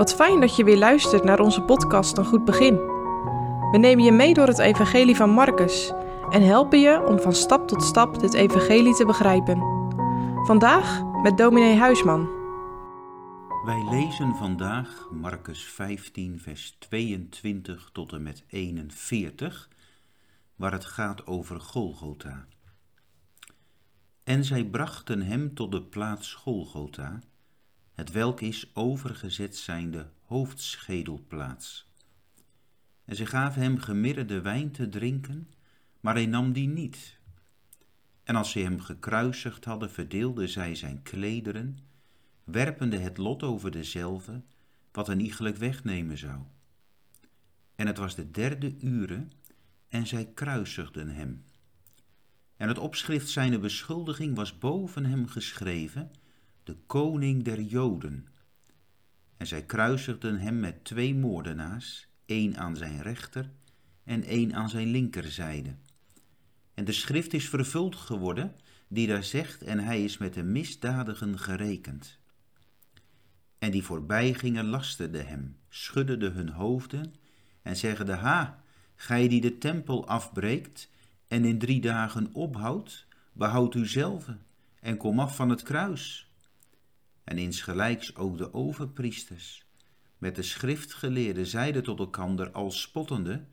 Wat fijn dat je weer luistert naar onze podcast Een Goed Begin. We nemen je mee door het Evangelie van Marcus en helpen je om van stap tot stap dit Evangelie te begrijpen. Vandaag met dominee Huisman. Wij lezen vandaag Marcus 15, vers 22 tot en met 41, waar het gaat over Golgotha. En zij brachten hem tot de plaats Golgotha, het welk is overgezet zijnde hoofdschedelplaats. En ze gaven hem gemiddelde wijn te drinken, maar hij nam die niet. En als ze hem gekruisigd hadden, verdeelden zij zijn klederen, werpende het lot over dezelve, wat een iegelijk wegnemen zou. En het was de derde ure, en zij kruisigden hem. En het opschrift zijner beschuldiging was boven hem geschreven, de koning der Joden. En zij kruisigden hem met twee moordenaars, één aan zijn rechter en één aan zijn linkerzijde. En de schrift is vervuld geworden, die daar zegt, en hij is met de misdadigen gerekend. En die voorbijgingen lasterden hem, schudden hun hoofden en zeggende, ha, gij die de tempel afbreekt en in drie dagen ophoudt, behoud u zelf en kom af van het kruis en insgelijks ook de overpriesters, met de schriftgeleerden zeiden tot elkander al spottende,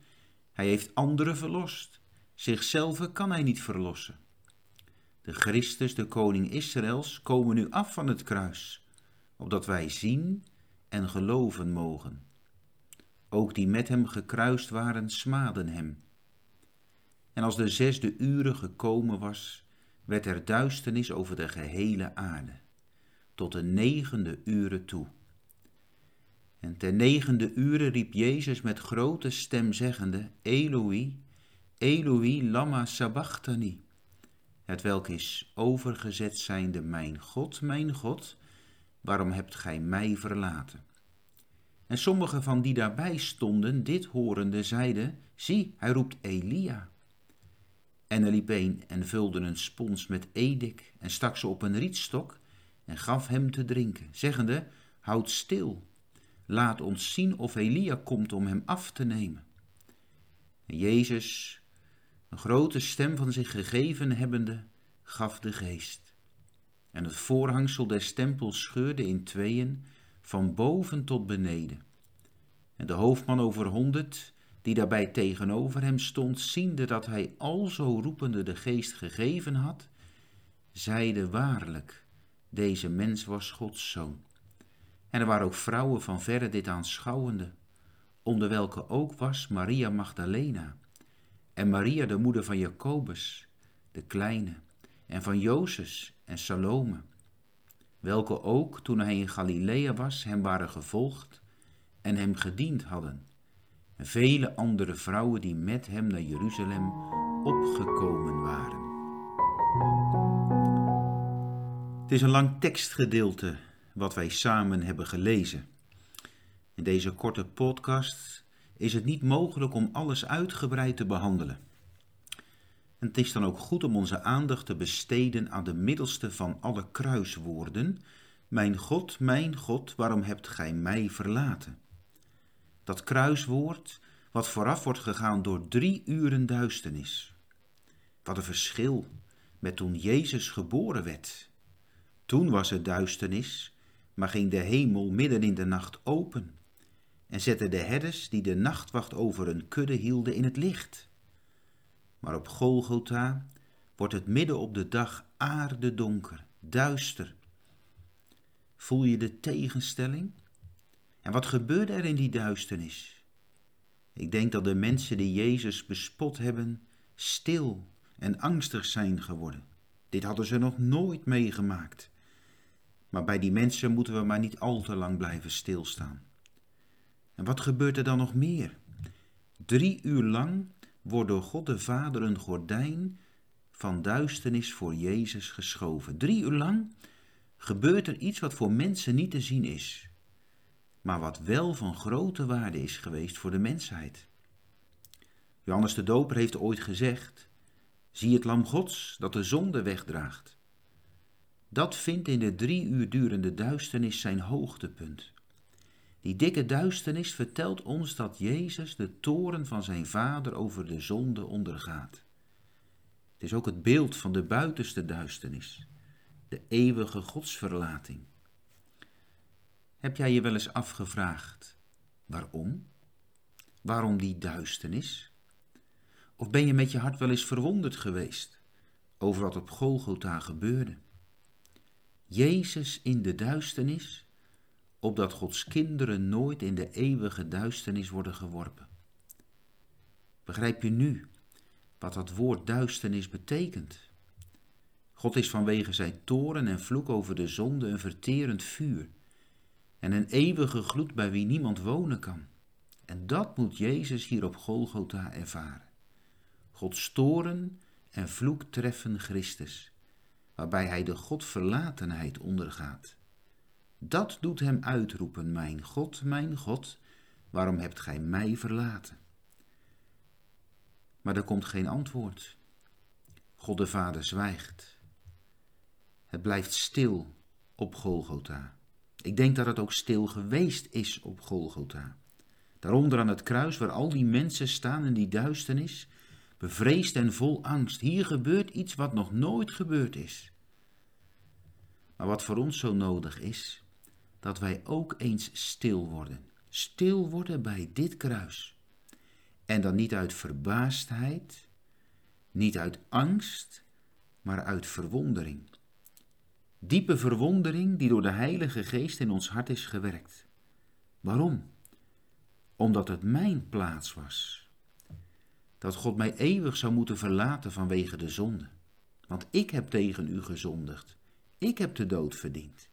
hij heeft anderen verlost, zichzelf kan hij niet verlossen. De Christus, de koning Israëls, komen nu af van het kruis, opdat wij zien en geloven mogen. Ook die met hem gekruist waren, smaden hem. En als de zesde uren gekomen was, werd er duisternis over de gehele aarde tot de negende uren toe. En ten negende uren riep Jezus met grote stem zeggende, Eloi, Eloi, lama sabachthani, het welk is overgezet zijnde, mijn God, mijn God, waarom hebt gij mij verlaten? En sommigen van die daarbij stonden, dit horende, zeiden, zie, hij roept Elia. En er liep een en vulde een spons met edik en stak ze op een rietstok en gaf hem te drinken, zeggende, houd stil, laat ons zien of Elia komt om hem af te nemen. En Jezus, een grote stem van zich gegeven hebbende, gaf de geest. En het voorhangsel des tempels scheurde in tweeën, van boven tot beneden. En de hoofdman over honderd, die daarbij tegenover hem stond, ziende dat hij alzo roepende de geest gegeven had, zeide waarlijk, deze mens was Gods zoon. En er waren ook vrouwen van verre dit aanschouwende, onder welke ook was Maria Magdalena en Maria de moeder van Jacobus, de kleine, en van Jozes en Salome, welke ook, toen hij in Galilea was, hem waren gevolgd en hem gediend hadden, en vele andere vrouwen die met hem naar Jeruzalem opgekomen waren. Het is een lang tekstgedeelte wat wij samen hebben gelezen. In deze korte podcast is het niet mogelijk om alles uitgebreid te behandelen. En het is dan ook goed om onze aandacht te besteden aan de middelste van alle kruiswoorden: Mijn God, mijn God, waarom hebt gij mij verlaten? Dat kruiswoord, wat vooraf wordt gegaan door drie uren duisternis. Wat een verschil met toen Jezus geboren werd toen was het duisternis, maar ging de hemel midden in de nacht open en zette de herders die de nachtwacht over hun kudde hielden in het licht. Maar op Golgotha wordt het midden op de dag aardedonker, duister. Voel je de tegenstelling? En wat gebeurde er in die duisternis? Ik denk dat de mensen die Jezus bespot hebben, stil en angstig zijn geworden. Dit hadden ze nog nooit meegemaakt. Maar bij die mensen moeten we maar niet al te lang blijven stilstaan. En wat gebeurt er dan nog meer? Drie uur lang wordt door God de Vader een gordijn van duisternis voor Jezus geschoven. Drie uur lang gebeurt er iets wat voor mensen niet te zien is, maar wat wel van grote waarde is geweest voor de mensheid. Johannes de Doper heeft ooit gezegd: Zie het lam Gods dat de zonde wegdraagt. Dat vindt in de drie uur durende duisternis zijn hoogtepunt. Die dikke duisternis vertelt ons dat Jezus de toren van zijn vader over de zonde ondergaat. Het is ook het beeld van de buitenste duisternis, de eeuwige godsverlating. Heb jij je wel eens afgevraagd waarom? Waarom die duisternis? Of ben je met je hart wel eens verwonderd geweest over wat op Golgotha gebeurde? Jezus in de duisternis, opdat Gods kinderen nooit in de eeuwige duisternis worden geworpen. Begrijp je nu wat dat woord duisternis betekent? God is vanwege zijn toren en vloek over de zonde een verterend vuur en een eeuwige gloed bij wie niemand wonen kan. En dat moet Jezus hier op Golgotha ervaren. Gods toren en vloek treffen Christus, waarbij hij de Godverlatenheid ondergaat. Dat doet hem uitroepen, mijn God, mijn God, waarom hebt gij mij verlaten? Maar er komt geen antwoord. God de Vader zwijgt. Het blijft stil op Golgotha. Ik denk dat het ook stil geweest is op Golgotha. Daaronder aan het kruis waar al die mensen staan in die duisternis, bevreesd en vol angst. Hier gebeurt iets wat nog nooit gebeurd is. Maar wat voor ons zo nodig is, dat wij ook eens stil worden. Stil worden bij dit kruis. En dan niet uit verbaasdheid, niet uit angst, maar uit verwondering. Diepe verwondering die door de Heilige Geest in ons hart is gewerkt. Waarom? Omdat het mijn plaats was. Dat God mij eeuwig zou moeten verlaten vanwege de zonde. Want ik heb tegen u gezondigd. Ik heb de dood verdiend.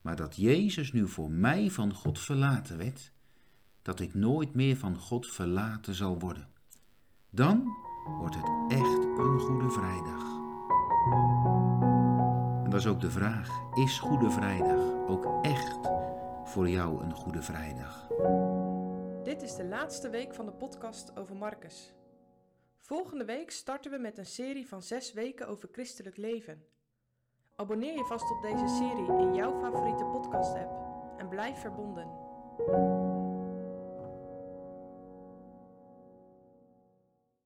Maar dat Jezus nu voor mij van God verlaten werd, dat ik nooit meer van God verlaten zal worden. Dan wordt het echt een Goede Vrijdag. En dat is ook de vraag: is Goede Vrijdag ook echt voor jou een Goede Vrijdag? Dit is de laatste week van de podcast over Marcus. Volgende week starten we met een serie van zes weken over christelijk leven. Abonneer je vast op deze serie in jouw favoriete podcast-app en blijf verbonden.